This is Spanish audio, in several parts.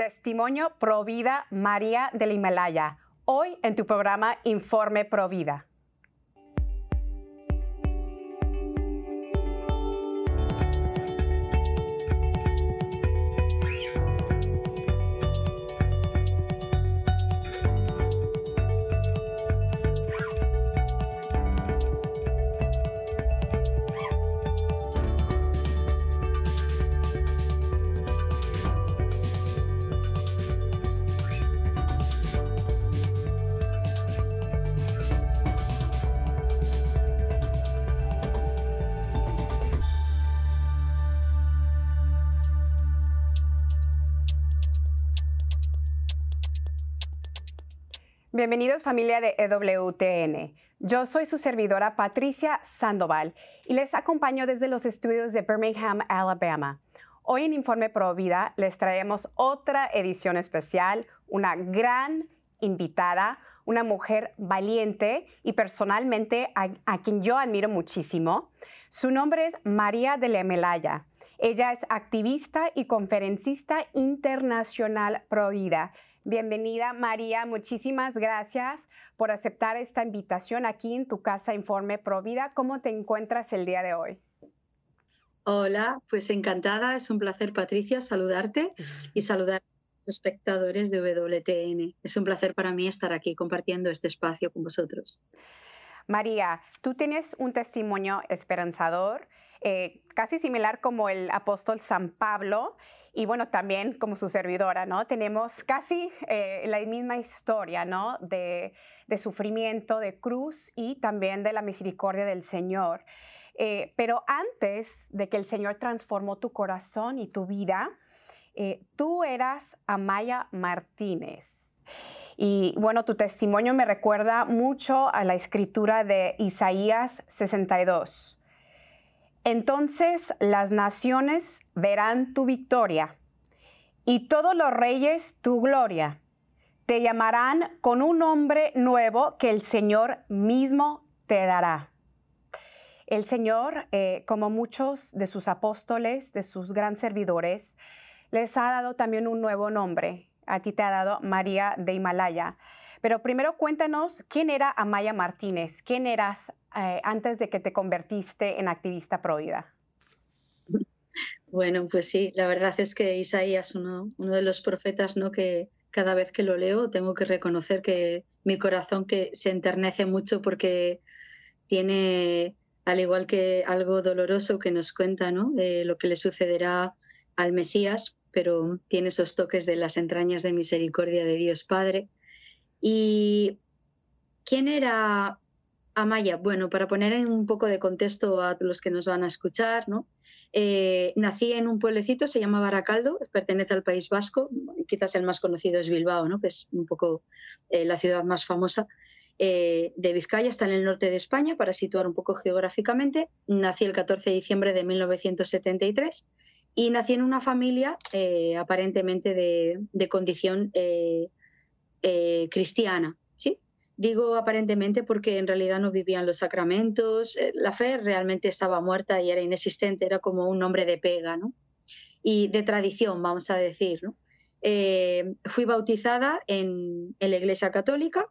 Testimonio Provida María del Himalaya. Hoy en tu programa Informe Provida. Bienvenidos familia de EWTN. Yo soy su servidora Patricia Sandoval y les acompaño desde los estudios de Birmingham, Alabama. Hoy en Informe Pro Vida les traemos otra edición especial, una gran invitada, una mujer valiente y personalmente a, quien yo admiro muchísimo. Su nombre es María de la Melaya. Ella es activista y conferencista internacional pro vida Bienvenida María, muchísimas gracias por aceptar esta invitación aquí en tu casa Informe Provida. ¿Cómo te encuentras el día de hoy? Hola, pues encantada, es un placer Patricia saludarte y saludar a los espectadores de WTN. Es un placer para mí estar aquí compartiendo este espacio con vosotros. María, tú tienes un testimonio esperanzador, eh, casi similar como el apóstol San Pablo, y bueno, también como su servidora, ¿no? Tenemos casi eh, la misma historia, ¿no? De, sufrimiento, de cruz y también de la misericordia del Señor. Eh, pero antes de que el Señor transformó tu corazón y tu vida, tú eras Amaya Martínez. Y bueno, tu testimonio me recuerda mucho a la escritura de Isaías 62. Entonces las naciones verán tu victoria y todos los reyes tu gloria. Te llamarán con un nombre nuevo que el Señor mismo te dará. El Señor, eh, como muchos de sus apóstoles, de sus gran servidores, les ha dado también un nuevo nombre. A ti te ha dado María de Himalaya. Pero primero cuéntanos quién era Amaya Martínez, quién eras eh, antes de que te convertiste en activista pro vida? Bueno, pues sí, la verdad es que Isaías, uno, uno de los profetas, ¿no? Que cada vez que lo leo tengo que reconocer que mi corazón que se enternece mucho porque tiene, al igual que algo doloroso que nos cuenta, ¿no? De lo que le sucederá al Mesías, pero tiene esos toques de las entrañas de misericordia de Dios Padre. ¿Y quién era Amaya, bueno, para poner un poco de contexto a los que nos van a escuchar. Eh, nací en un pueblecito, se llama Baracaldo, pertenece al País Vasco, quizás el más conocido es Bilbao, que es un poco eh, la ciudad más famosa eh, de Vizcaya, está en el norte de España, para situar un poco geográficamente. Nací el 14 de diciembre de 1973 y nací en una familia aparentemente de condición cristiana. Digo aparentemente porque en realidad no vivían los sacramentos, eh, la fe realmente estaba muerta y era inexistente, era como un nombre de pega, ¿no? Y de tradición, vamos a decir, ¿no? Eh, fui bautizada en, la Iglesia Católica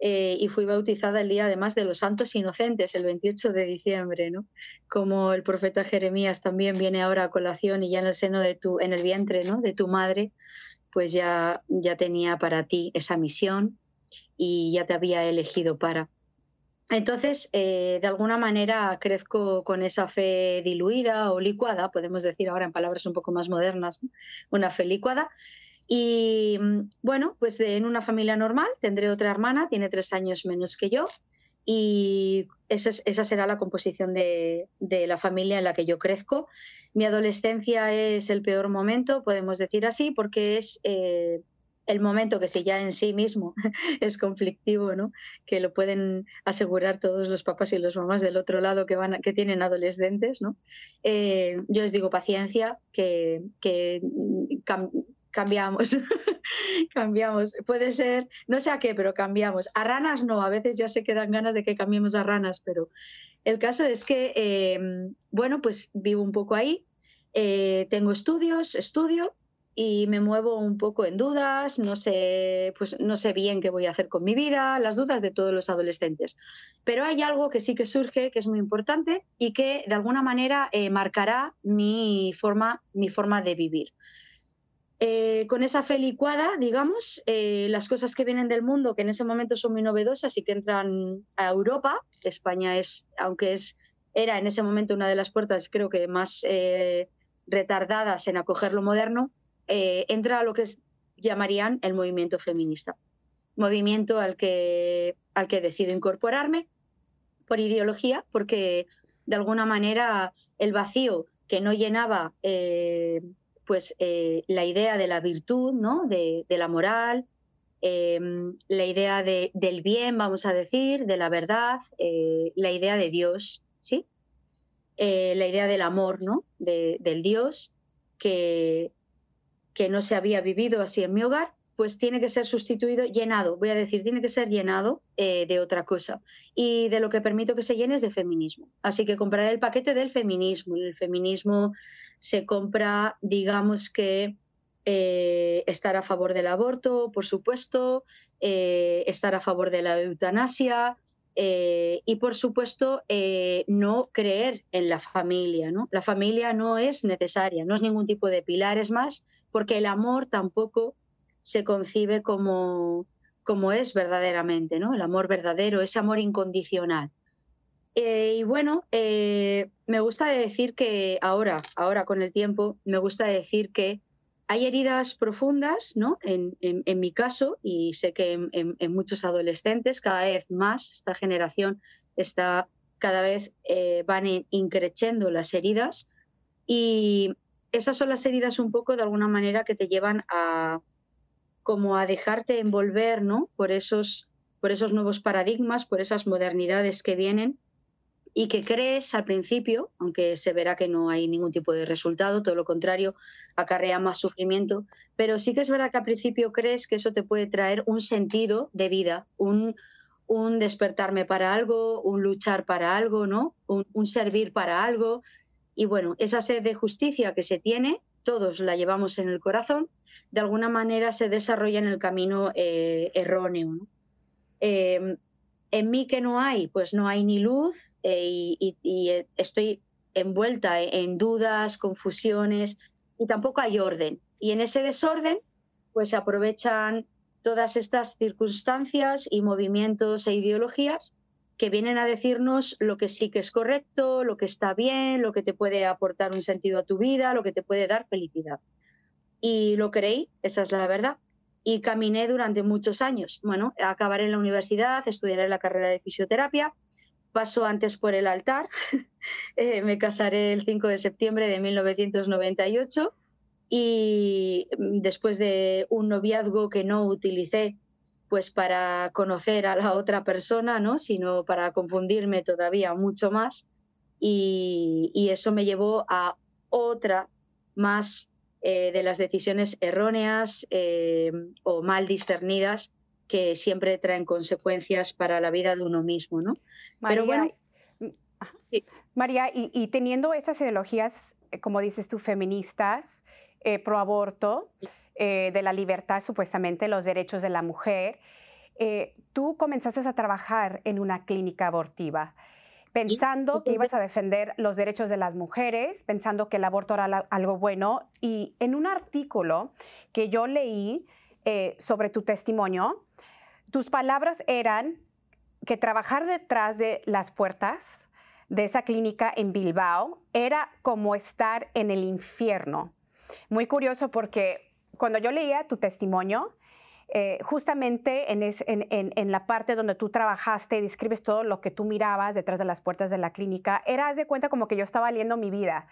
eh, y fui bautizada el día además de los Santos Inocentes, el 28 de diciembre, ¿no? Como el profeta Jeremías también viene ahora a colación y ya en el seno de tu, en el vientre, ¿no? De tu madre, pues ya, ya tenía para ti esa misión y ya te había elegido para. Entonces, eh, de alguna manera crezco con esa fe diluida o licuada, podemos decir ahora en palabras un poco más modernas, una fe licuada. Y bueno, pues en una familia normal tendré otra hermana, tiene tres años menos que yo, y esa, será la composición de, la familia en la que yo crezco. Mi adolescencia es el peor momento, podemos decir así, porque es eh, el momento que si ya en sí mismo es conflictivo, ¿no? Que lo pueden asegurar todos los papás y los mamás del otro lado que van que tienen adolescentes, ¿no? Eh, yo les digo paciencia, que, cambiamos, cambiamos. Puede ser, no sé a qué, pero cambiamos. A ranas no, a veces ya se quedan ganas de que cambiemos a ranas, pero el caso es que, eh, bueno, pues vivo un poco ahí, eh, tengo estudios, estudio y me muevo un poco en dudas, no sé, pues no sé bien qué voy a hacer con mi vida, las dudas de todos los adolescentes. Pero hay algo que sí que surge, que es muy importante y que de alguna manera eh, marcará mi forma, mi forma de vivir. Eh, con esa fe licuada, digamos, eh, las cosas que vienen del mundo, que en ese momento son muy novedosas y que entran a Europa, España es, aunque es, era en ese momento una de las puertas, creo que más retardadas en acoger lo moderno, eh, entra a lo que llamarían el movimiento feminista. Movimiento al que, al que decido incorporarme por ideología, porque de alguna manera el vacío que no llenaba eh, pues, eh, la idea de la virtud, ¿no? de, la moral, em, la idea del bien, vamos a decir, de la verdad, la idea de Dios, ¿sí? la idea del amor, ¿no? del Dios que, que no se había vivido así en mi hogar, pues tiene que ser sustituido, llenado, voy a decir, tiene que ser llenado eh, de otra cosa. Y de lo que permito que se llene es de feminismo. Así que compraré el paquete del feminismo. El feminismo se compra, digamos que eh, estar a favor del aborto, por supuesto, eh, estar a favor de la eutanasia, y por supuesto no creer en la familia. ¿no? La familia no es necesaria, no es ningún tipo de pilar, es más porque el amor tampoco se concibe como, como es verdaderamente, ¿no? El amor verdadero, ese amor incondicional. Eh, y bueno, eh, me gusta decir que ahora, ahora con el tiempo, me gusta decir que hay heridas profundas, ¿no? En, mi caso, y sé que en, muchos adolescentes, cada vez más, esta generación está cada vez eh, van increciendo las heridas. Y, esas son las heridas un poco de alguna manera que te llevan a como a dejarte envolver, ¿no? Por esos, por esos nuevos paradigmas, por esas modernidades que vienen y que crees al principio, aunque se verá que no hay ningún tipo de resultado, todo lo contrario, acarrea más sufrimiento, pero sí que es verdad que al principio crees que eso te puede traer un sentido de vida, un, un despertarme para algo, un luchar para algo, ¿no? un servir para algo, y bueno, esa sed de justicia que se tiene, todos la llevamos en el corazón, de alguna manera se desarrolla en el camino eh, erróneo. Em, en mí que no hay, pues no hay ni luz eh, y, eh, estoy envuelta en dudas, confusiones y tampoco hay orden. Y en ese desorden, pues se aprovechan todas estas circunstancias y movimientos e ideologías que vienen a decirnos lo que sí que es correcto, lo que está bien, lo que te puede aportar un sentido a tu vida, lo que te puede dar felicidad. Y lo creí, esa es la verdad. Y caminé durante muchos años. Bueno, acabaré en la universidad, estudiaré la carrera de fisioterapia, paso antes por el altar, eh, me casaré el 5 de septiembre de 1998 y después de un noviazgo que no utilicé pues para conocer a la otra persona, ¿no? sino para confundirme todavía mucho más. Y, eso me llevó a otra más eh, de las decisiones erróneas eh, o mal discernidas que siempre traen consecuencias para la vida de uno mismo. ¿no? María, Pero bueno, María, y, teniendo esas ideologías, eh, como dices tú, feministas, pro aborto, de la libertad, supuestamente los derechos de la mujer, tú comenzaste a trabajar en una clínica abortiva, pensando que ibas a defender los derechos de las mujeres, pensando que el aborto era algo bueno. Y en un artículo que yo leí eh, sobre tu testimonio, tus palabras eran que trabajar detrás de las puertas de esa clínica en Bilbao era como estar en el infierno. Muy curioso porque cuando yo leía tu testimonio, eh, justamente en, la parte donde tú trabajaste describes todo lo que tú mirabas detrás de las puertas de la clínica, eras de cuenta como que yo estaba leyendo mi vida.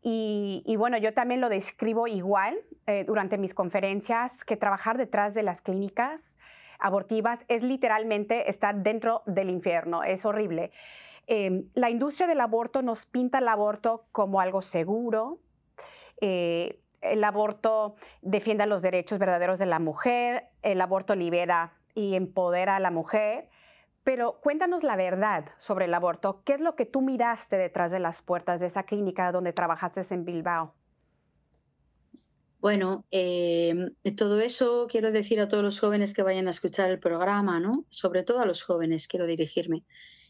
Y, bueno, yo también lo describo igual eh, durante mis conferencias, que trabajar detrás de las clínicas abortivas es literalmente estar dentro del infierno, es horrible. Em, la industria del aborto nos pinta el aborto como algo seguro, eh, el aborto defiende los derechos verdaderos de la mujer, el aborto libera y empodera a la mujer. Pero cuéntanos la verdad sobre el aborto. ¿Qué es lo que tú miraste detrás de las puertas de esa clínica donde trabajaste en Bilbao? Bueno, em, todo eso quiero decir a todos los jóvenes que vayan a escuchar el programa, ¿no? Sobre todo a los jóvenes quiero dirigirme.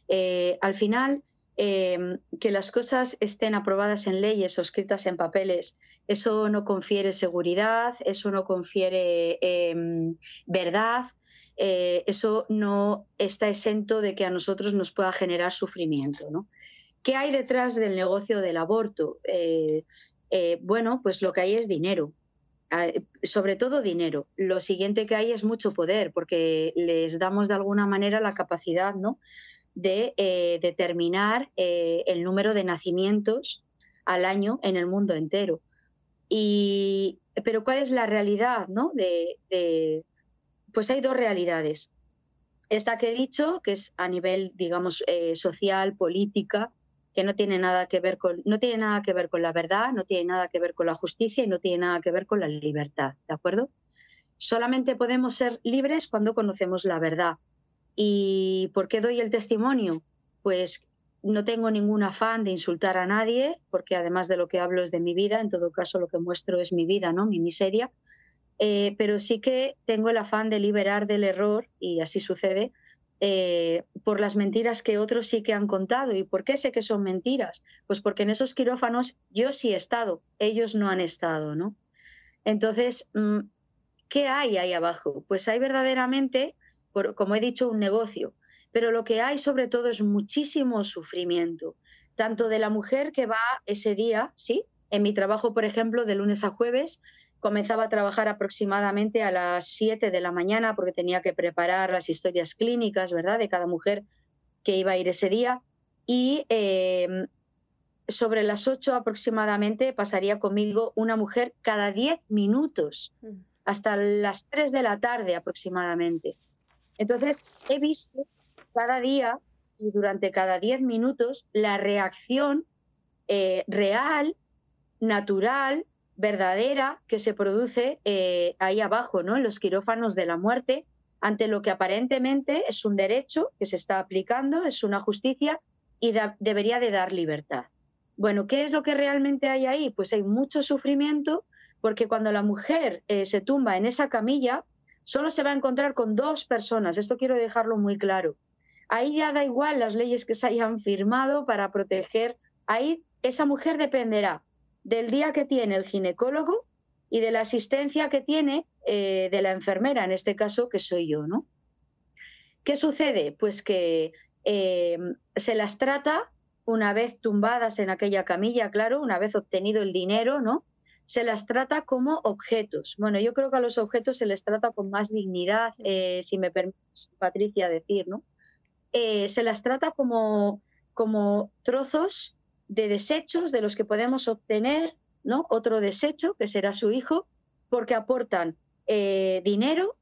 Eh, al final, em, que las cosas estén aprobadas en leyes o escritas en papeles, eso no confiere seguridad, eso no confiere em, verdad, eh, eso no está exento de que a nosotros nos pueda generar sufrimiento. ¿Qué hay detrás del negocio del aborto? Eh, bueno, pues lo que hay es dinero sobre todo dinero. Lo siguiente que hay es mucho poder, porque les damos de alguna manera la capacidad ¿no? De eh, determinar eh, el número de nacimientos al año en el mundo entero. Y, pero ¿cuál es la realidad? ¿no? De, pues hay dos realidades. Esta que he dicho, que es a nivel, digamos, eh, social, política, que no tiene nada que ver con no tiene nada que ver con la verdad, no tiene nada que ver con la justicia y no tiene nada que ver con la libertad, ¿de acuerdo? Solamente podemos ser libres cuando conocemos la verdad. ¿Y por qué doy el testimonio? Pues no tengo ningún afán de insultar a nadie, porque además de lo que hablo es de mi vida, en todo caso lo que muestro es mi vida, ¿no? Mi miseria. Eh, pero sí que tengo el afán de liberar del error, y así sucede, eh, por las mentiras que otros sí que han contado. ¿Y por qué sé que son mentiras? Pues porque en esos quirófanos yo sí he estado, ellos no han estado, ¿no? Entonces, mm, ¿qué hay ahí abajo? Pues hay verdaderamente, como he dicho, un negocio, pero lo que hay sobre todo es muchísimo sufrimiento, tanto de la mujer que va ese día, ¿sí? En mi trabajo, por ejemplo, de lunes a jueves, comenzaba a trabajar aproximadamente a las 7 de la mañana porque tenía que preparar las historias clínicas, ¿verdad?, de cada mujer que iba a ir ese día. Y eh, sobre las 8 aproximadamente pasaría conmigo una mujer cada 10 minutos, mm. hasta las 3 de la tarde aproximadamente. Entonces, he visto cada día y durante cada 10 minutos la reacción eh, real, natural, verdadera que se produce eh, ahí abajo, ¿no? en los quirófanos de la muerte, ante lo que aparentemente es un derecho que se está aplicando, es una justicia y debería de dar libertad. Bueno, ¿qué es lo que realmente hay ahí? Pues hay mucho sufrimiento porque cuando la mujer eh, se tumba en esa camilla, solo se va a encontrar con dos personas. Esto quiero dejarlo muy claro. Ahí ya da igual las leyes que se hayan firmado para proteger. Ahí esa mujer dependerá del día que tiene el ginecólogo y de la asistencia que tiene eh, de la enfermera, en este caso que soy yo, ¿no? ¿Qué sucede? Pues que eh, se las trata una vez tumbadas en aquella camilla, claro, una vez obtenido el dinero, ¿no? Se las trata como objetos. Bueno, yo creo que a los objetos se les trata con más dignidad, eh, si me permite Patricia decir, ¿no? se las trata como, como trozos de desechos de los que podemos obtener ¿no? otro desecho, que será su hijo, porque aportan eh, dinero,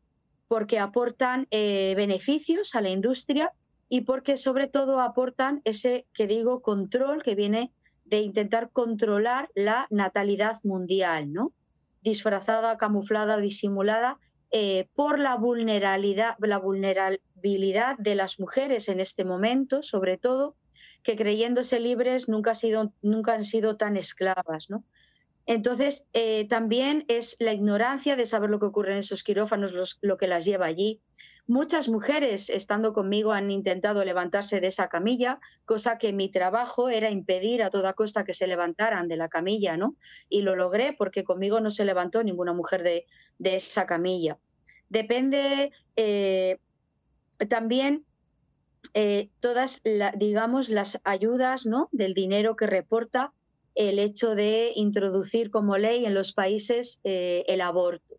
porque aportan eh, beneficios a la industria y porque sobre todo aportan ese, que digo, control que viene de intentar controlar la natalidad mundial, ¿no? disfrazada, camuflada, disimulada eh, por la vulnerabilidad, la vulnerabilidad de las mujeres en este momento, sobre todo, que creyéndose libres nunca, sido, nunca han sido tan esclavas, ¿no? Entonces, eh, también es la ignorancia de saber lo que ocurre en esos quirófanos lo que las lleva allí. Muchas mujeres, estando conmigo, han intentado levantarse de esa camilla, cosa que mi trabajo era impedir a toda costa que se levantaran de la camilla, ¿no? Y lo logré porque conmigo no se levantó ninguna mujer de, esa camilla. Depende eh, también eh, todas, digamos, las ayudas ¿no? del dinero que reporta el hecho de introducir como ley en los países eh, el aborto.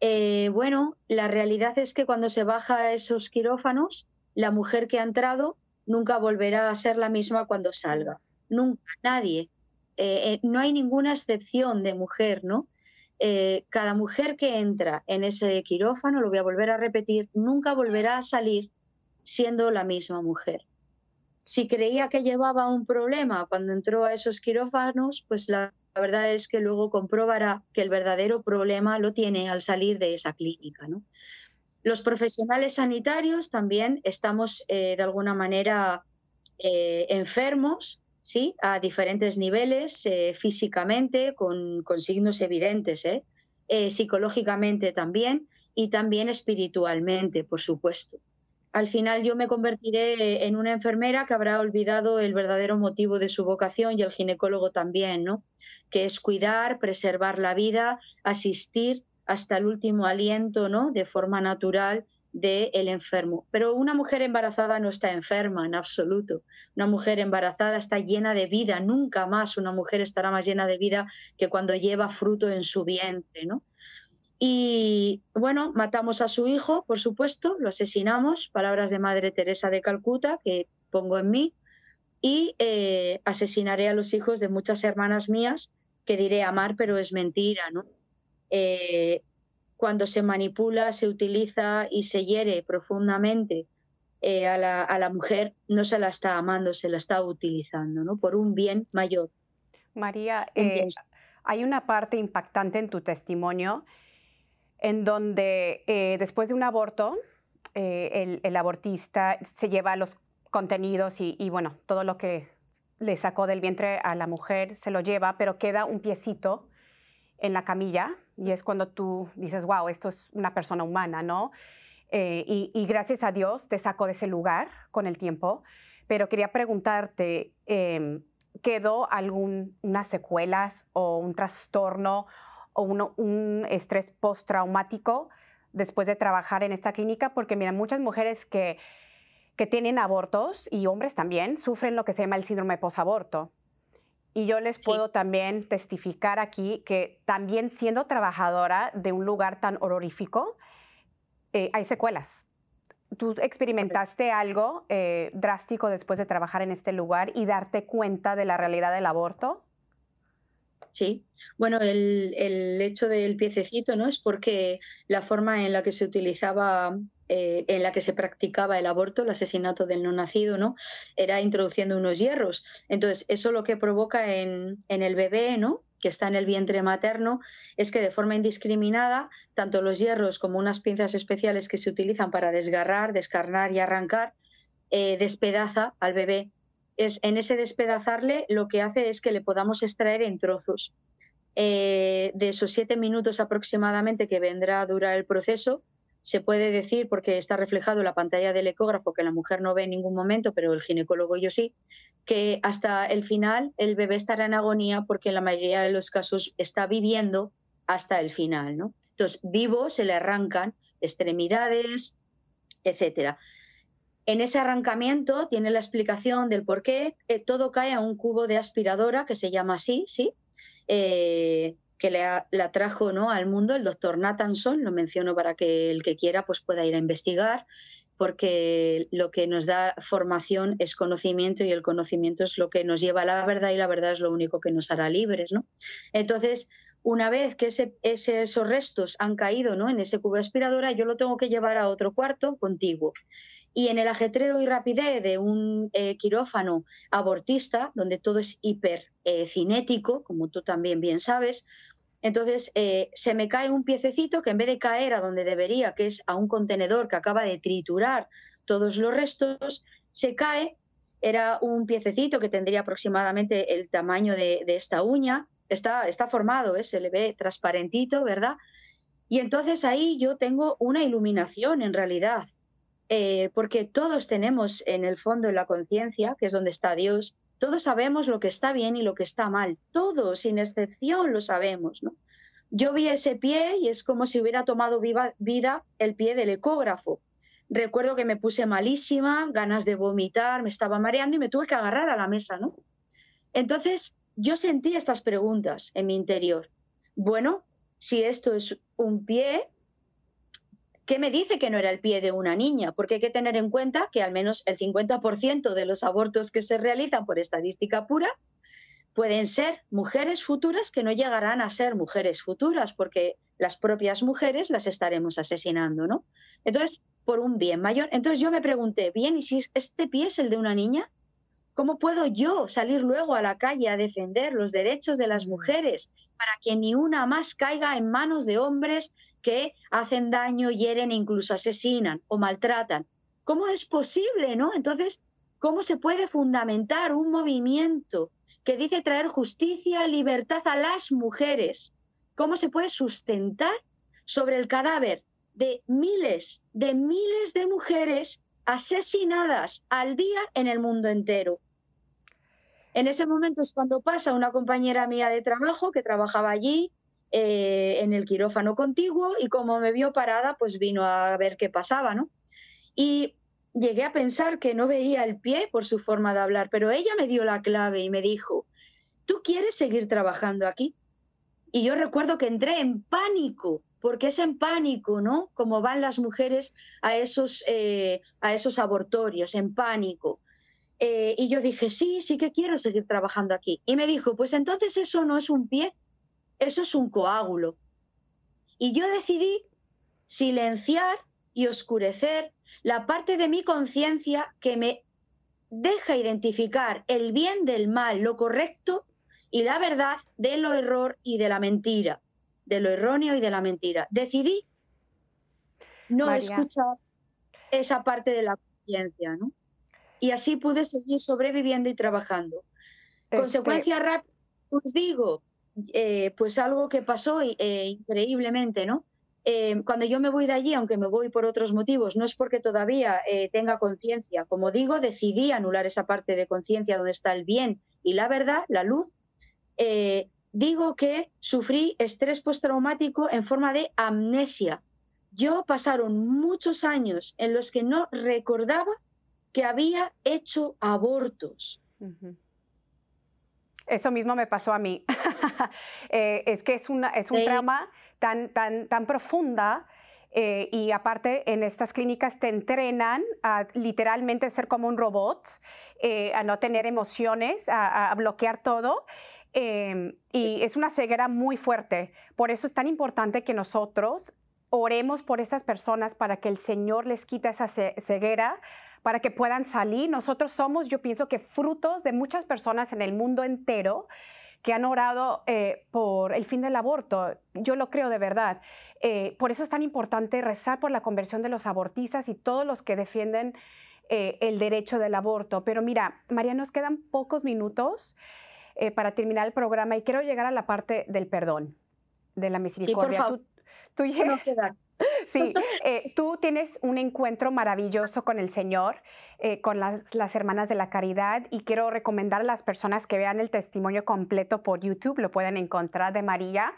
Eh, bueno, la realidad es que cuando se baja esos quirófanos, la mujer que ha entrado nunca volverá a ser la misma cuando salga. Nunca, nadie. no hay ninguna excepción de mujer, ¿no? cada mujer que entra en ese quirófano, lo voy a volver a repetir, nunca volverá a salir siendo la misma mujer. Si creía que llevaba un problema cuando entró a esos quirófanos, pues la, verdad es que luego comprobará que el verdadero problema lo tiene al salir de esa clínica. Los profesionales sanitarios también estamos eh, de alguna manera eh, enfermos ¿sí? A diferentes niveles, eh, físicamente, con, signos evidentes, psicológicamente también y también espiritualmente, por supuesto. Al final yo me convertiré en una enfermera que habrá olvidado el verdadero motivo de su vocación y el ginecólogo también, ¿no? Que es cuidar, preservar la vida, asistir hasta el último aliento, ¿no? De forma natural del enfermo. Pero una mujer embarazada no está enferma en absoluto. Una mujer embarazada está llena de vida. Nunca más una mujer estará más llena de vida que cuando lleva fruto en su vientre, ¿no? Y bueno, matamos a su hijo, por supuesto, lo asesinamos, palabras de Madre Teresa de Calcuta que pongo en mí, y eh, asesinaré a los hijos de muchas hermanas mías que diré amar, pero es mentira, ¿no? Eh, cuando se manipula, se utiliza y se hiere profundamente eh, a, la, mujer, no se la está amando, se la está utilizando, ¿no? Por un bien mayor. María, hay una parte impactante en tu testimonio en donde eh, después de un aborto, el, abortista se lleva los contenidos y, y, bueno, todo lo que le sacó del vientre a la mujer se lo lleva, pero queda un piecito en la camilla y es cuando tú dices, wow, esto es una persona humana, ¿no? Eh, y, gracias a Dios te sacó de ese lugar con el tiempo, pero quería preguntarte, em, ¿quedó algunas secuelas o un trastorno o un estrés postraumático después de trabajar en esta clínica? Porque mira, muchas mujeres que, que tienen abortos y hombres también sufren lo que se llama el síndrome posaborto y yo les puedo también testificar aquí que también siendo trabajadora de un lugar tan horrorífico, eh, hay secuelas. ¿Tú experimentaste algo eh, drástico después de trabajar en este lugar y darte cuenta de la realidad del aborto? Sí, bueno, el, hecho del piececito no es porque la forma en la que se utilizaba eh, en la que se practicaba el aborto, el asesinato del no nacido, ¿no? Era introduciendo unos hierros. Entonces, eso lo que provoca en, el bebé, ¿no? que está en el vientre materno, es que de forma indiscriminada, tanto los hierros como unas pinzas especiales que se utilizan para desgarrar, descarnar y arrancar, eh, despedaza al bebé. Es, en ese despedazarle lo que hace es que le podamos extraer en trozos. Eh, de esos siete minutos aproximadamente que vendrá a durar el proceso, se puede decir, porque está reflejado en la pantalla del ecógrafo, que la mujer no ve en ningún momento, pero el ginecólogo yo sí, que hasta el final el bebé estará en agonía porque en la mayoría de los casos está viviendo hasta el final. ¿no? Entonces, vivo se le arrancan extremidades, etcétera. En ese arrancamiento tiene la explicación del por qué eh, todo cae a un cubo de aspiradora que se llama así, ¿sí? Eh, que la trajo ¿no? al mundo el doctor Nathanson, lo menciono para que el que quiera pues pueda ir a investigar, porque lo que nos da formación es conocimiento y el conocimiento es lo que nos lleva a la verdad y la verdad es lo único que nos hará libres. ¿no? Entonces, una vez que esos restos han caído ¿no? en ese cubo de aspiradora, yo lo tengo que llevar a otro cuarto contiguo. Y en el ajetreo y rapidez de un eh, quirófano abortista, donde todo es hipercinético, eh, como tú también bien sabes, entonces, eh, se me cae un piececito que en vez de caer a donde debería, que es a un contenedor que acaba de triturar todos los restos, se cae, era un piececito que tendría aproximadamente el tamaño de, esta uña, está, está formado, ¿eh? se le ve transparentito, ¿verdad? Y entonces ahí yo tengo una iluminación en realidad, eh, porque todos tenemos en el fondo en la conciencia, que es donde está Dios, todos sabemos lo que está bien y lo que está mal. Todos, sin excepción, lo sabemos. ¿no? Yo vi ese pie y es como si hubiera tomado viva, vida el pie del ecógrafo. Recuerdo que me puse malísima, ganas de vomitar, me estaba mareando y me tuve que agarrar a la mesa. ¿no? Entonces, yo sentí estas preguntas en mi interior. Bueno, si esto es un pie, ¿Qué me dice que no era el pie de una niña? Porque hay que tener en cuenta que al menos el 50% de los abortos que se realizan por estadística pura pueden ser mujeres futuras que no llegarán a ser mujeres futuras porque las propias mujeres las estaremos asesinando, ¿no? Entonces, por un bien mayor. Entonces yo me pregunté, bien, ¿y si este pie es el de una niña? ¿Cómo puedo yo salir luego a la calle a defender los derechos de las mujeres para que ni una más caiga en manos de hombres que hacen daño, hieren e incluso asesinan o maltratan? ¿Cómo es posible, no? Entonces, ¿Cómo se puede fundamentar un movimiento que dice traer justicia, libertad a las mujeres? ¿Cómo se puede sustentar sobre el cadáver de miles, de miles de mujeres asesinadas al día en el mundo entero? En ese momento es cuando pasa una compañera mía de trabajo que trabajaba allí eh, en el quirófano contiguo y como me vio parada, pues vino a ver qué pasaba, ¿no? Y llegué a pensar que no veía el pie por su forma de hablar, pero ella me dio la clave y me dijo, ¿tú quieres seguir trabajando aquí? Y yo recuerdo que entré en pánico, porque es en pánico, ¿no? Como van las mujeres a esos, eh, a esos abortorios, en pánico. Eh, y yo dije, sí, sí que quiero seguir trabajando aquí. Y me dijo, pues entonces eso no es un pie, eso es un coágulo. Y yo decidí silenciar y oscurecer la parte de mi conciencia que me deja identificar el bien del mal, lo correcto y la verdad de lo error y de la mentira, de lo erróneo y de la mentira. Decidí no escuchar esa parte de la conciencia, ¿no? y así pude seguir sobreviviendo y trabajando. Este Consecuencia rápida, os digo, eh, pues algo que pasó eh, increíblemente, ¿no? Eh, cuando yo me voy de allí, aunque me voy por otros motivos, no es porque todavía tenga conciencia. Como digo, decidí anular esa parte de conciencia donde está el bien y la verdad, la luz. Digo que sufrí estrés postraumático en forma de amnesia. Yo pasaron muchos años en los que no recordaba que había hecho abortos. Eso mismo me pasó a mí. Eh, es que es, una, es un trauma tan, tan, tan profunda eh, y aparte en estas clínicas te entrenan a literalmente ser como un robot, eh, a no tener emociones, a, bloquear todo. Em, y es una ceguera muy fuerte. Por eso es tan importante que nosotros oremos por estas personas para que el Señor les quite esa ceguera para que puedan salir. Nosotros somos, yo pienso que frutos de muchas personas en el mundo entero que han orado eh, por el fin del aborto. Yo lo creo de verdad. Eh, por eso es tan importante rezar por la conversión de los abortistas y todos los que defienden eh, el derecho del aborto. Pero mira, María, nos quedan pocos minutos para terminar el programa y quiero llegar a la parte del perdón, de la misericordia. Sí, Tú, no queda Sí, eh, tú tienes un encuentro maravilloso con el Señor, eh, con las, las, Hermanas de la Caridad, y quiero recomendar a las personas que vean el testimonio completo por YouTube, lo pueden encontrar de María.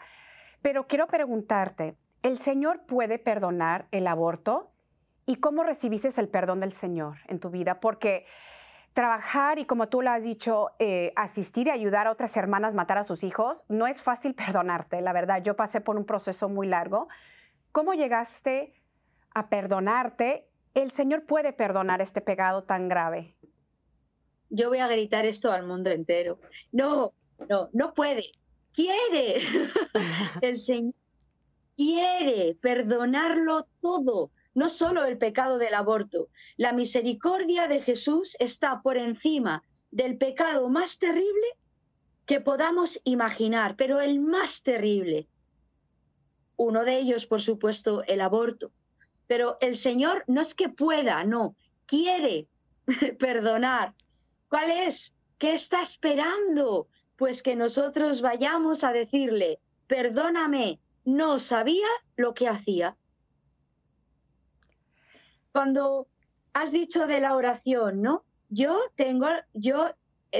Pero quiero preguntarte, ¿el Señor puede perdonar el aborto? ¿Y cómo recibiste el perdón del Señor en tu vida? Porque trabajar y como tú lo has dicho, eh, asistir y ayudar a otras hermanas a matar a sus hijos, no es fácil perdonarte, la verdad. Yo pasé por un proceso muy largo ¿Cómo llegaste a perdonarte? El Señor puede perdonar este pecado tan grave. Yo voy a gritar esto al mundo entero. No, no, no puede. Quiere. el Señor quiere perdonarlo todo, no solo el pecado del aborto. La misericordia de Jesús está por encima del pecado más terrible que podamos imaginar, pero el más terrible, uno de ellos, por supuesto, el aborto. Pero el Señor no es que pueda, no, quiere perdonar. ¿Cuál es? ¿Qué está esperando? Pues que nosotros vayamos a decirle, perdóname, no sabía lo que hacía. Cuando has dicho de la oración, ¿no? Yo tengo, yo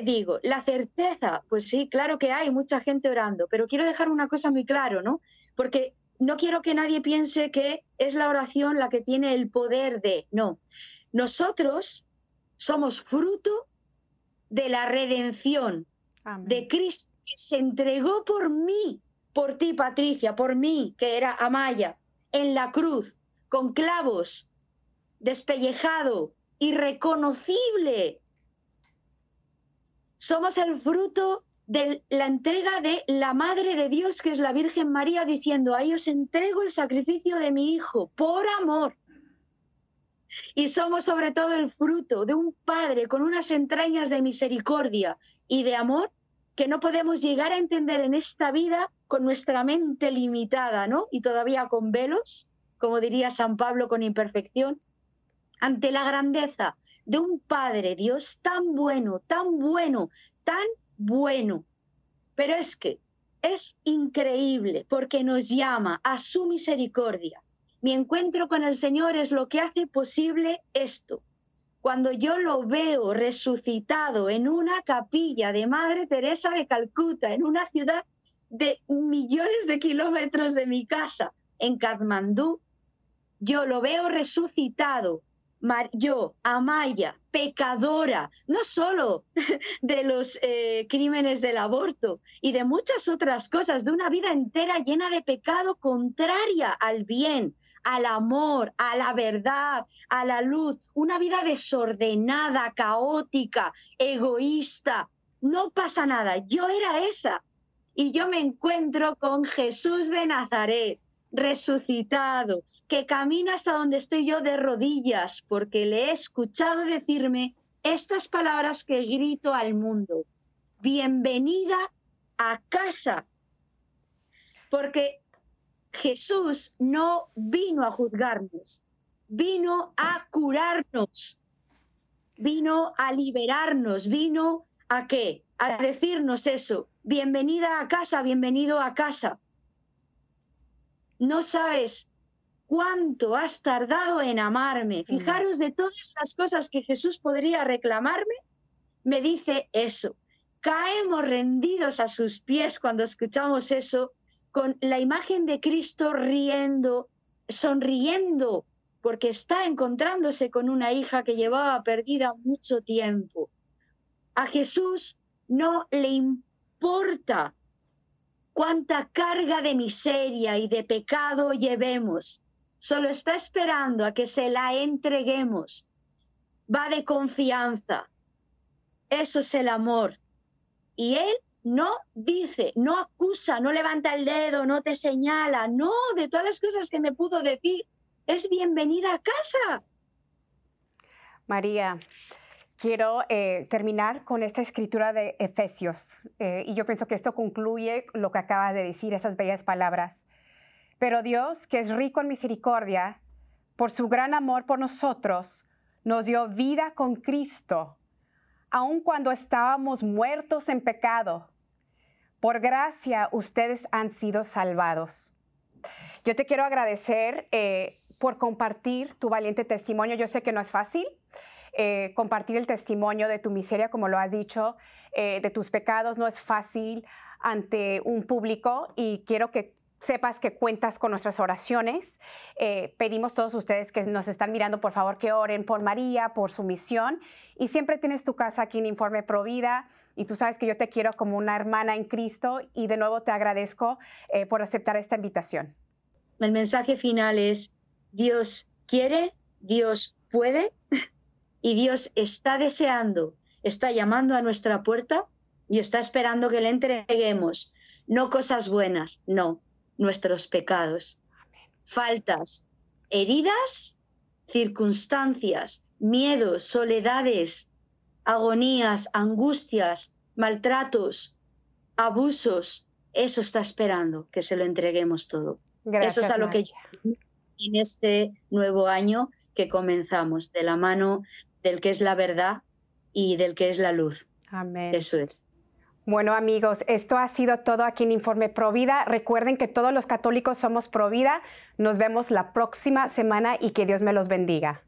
digo, la certeza, pues sí, claro que hay mucha gente orando, pero quiero dejar una cosa muy claro, ¿no? Porque no quiero que nadie piense que es la oración la que tiene el poder de, no, nosotros somos fruto de la redención de Cristo que se entregó por mí, por ti Patricia, por mí que era Amaya, en la cruz, con clavos, despellejado, irreconocible. Somos el fruto de la entrega de la Madre de Dios, que es la Virgen María, diciendo, ahí os entrego el sacrificio de mi Hijo, por amor. Y somos sobre todo el fruto de un Padre con unas entrañas de misericordia y de amor que no podemos llegar a entender en esta vida con nuestra mente limitada, ¿no? Y todavía con velos, como diría San Pablo, con imperfección, ante la grandeza de un Padre Dios tan bueno, tan bueno, tan bueno. Pero es que es increíble porque nos llama a su misericordia. Mi encuentro con el Señor es lo que hace posible esto. Cuando yo lo veo resucitado en una capilla de Madre Teresa de Calcuta, en una ciudad de millones de kilómetros de mi casa, en Kathmandú, yo lo veo resucitado yo, Amaya, pecadora, no solo de los eh, crímenes del aborto y de muchas otras cosas, de una vida entera llena de pecado contraria al bien, al amor, a la verdad, a la luz, una vida desordenada, caótica, egoísta. No pasa nada, yo era esa. Y yo me encuentro con Jesús de Nazaret, resucitado, que camina hasta donde estoy yo de rodillas, porque le he escuchado decirme estas palabras que grito al mundo. Bienvenida a casa. Porque Jesús no vino a juzgarnos, vino a curarnos, vino a liberarnos, vino a qué? A decirnos eso. Bienvenida a casa, bienvenido a casa no sabes cuánto has tardado en amarme. Fijaros de todas las cosas que Jesús podría reclamarme, me dice eso. Caemos rendidos a sus pies cuando escuchamos eso, con la imagen de Cristo riendo, sonriendo, porque está encontrándose con una hija que llevaba perdida mucho tiempo. A Jesús no le importa cuánta carga de miseria y de pecado llevemos. Solo está esperando a que se la entreguemos. Va de confianza. Eso es el amor. Y Él no dice, no acusa, no levanta el dedo, no te señala, no, de todas las cosas que me pudo decir, es bienvenida a casa. María, quiero eh, terminar con esta escritura de Efesios. Eh, y yo pienso que esto concluye lo que acabas de decir, esas bellas palabras. Pero Dios, que es rico en misericordia, por su gran amor por nosotros, nos dio vida con Cristo, aun cuando estábamos muertos en pecado. Por gracia ustedes han sido salvados. Yo te quiero agradecer eh, por compartir tu valiente testimonio. Yo sé que no es fácil, eh, compartir el testimonio de tu miseria, como lo has dicho, eh, de tus pecados, no es fácil ante un público y quiero que sepas que cuentas con nuestras oraciones. Eh, pedimos todos ustedes que nos están mirando, por favor, que oren por María, por su misión. Y siempre tienes tu casa aquí en Informe Provida. Y tú sabes que yo te quiero como una hermana en Cristo. Y de nuevo te agradezco por aceptar esta invitación. El mensaje final es, Dios quiere, Dios puede y Dios está deseando, está llamando a nuestra puerta y está esperando que le entreguemos no cosas buenas, no, nuestros pecados, faltas, heridas, circunstancias, miedos, soledades, agonías, angustias, maltratos, abusos. Eso está esperando que se lo entreguemos todo. Eso es a lo que yo en este nuevo año que comenzamos, de la mano del que es la verdad y del que es la luz. Amén. Eso es. Bueno amigos, esto ha sido todo aquí en Informe Provida. Recuerden que todos los católicos somos Provida. Nos vemos la próxima semana y que Dios me los bendiga.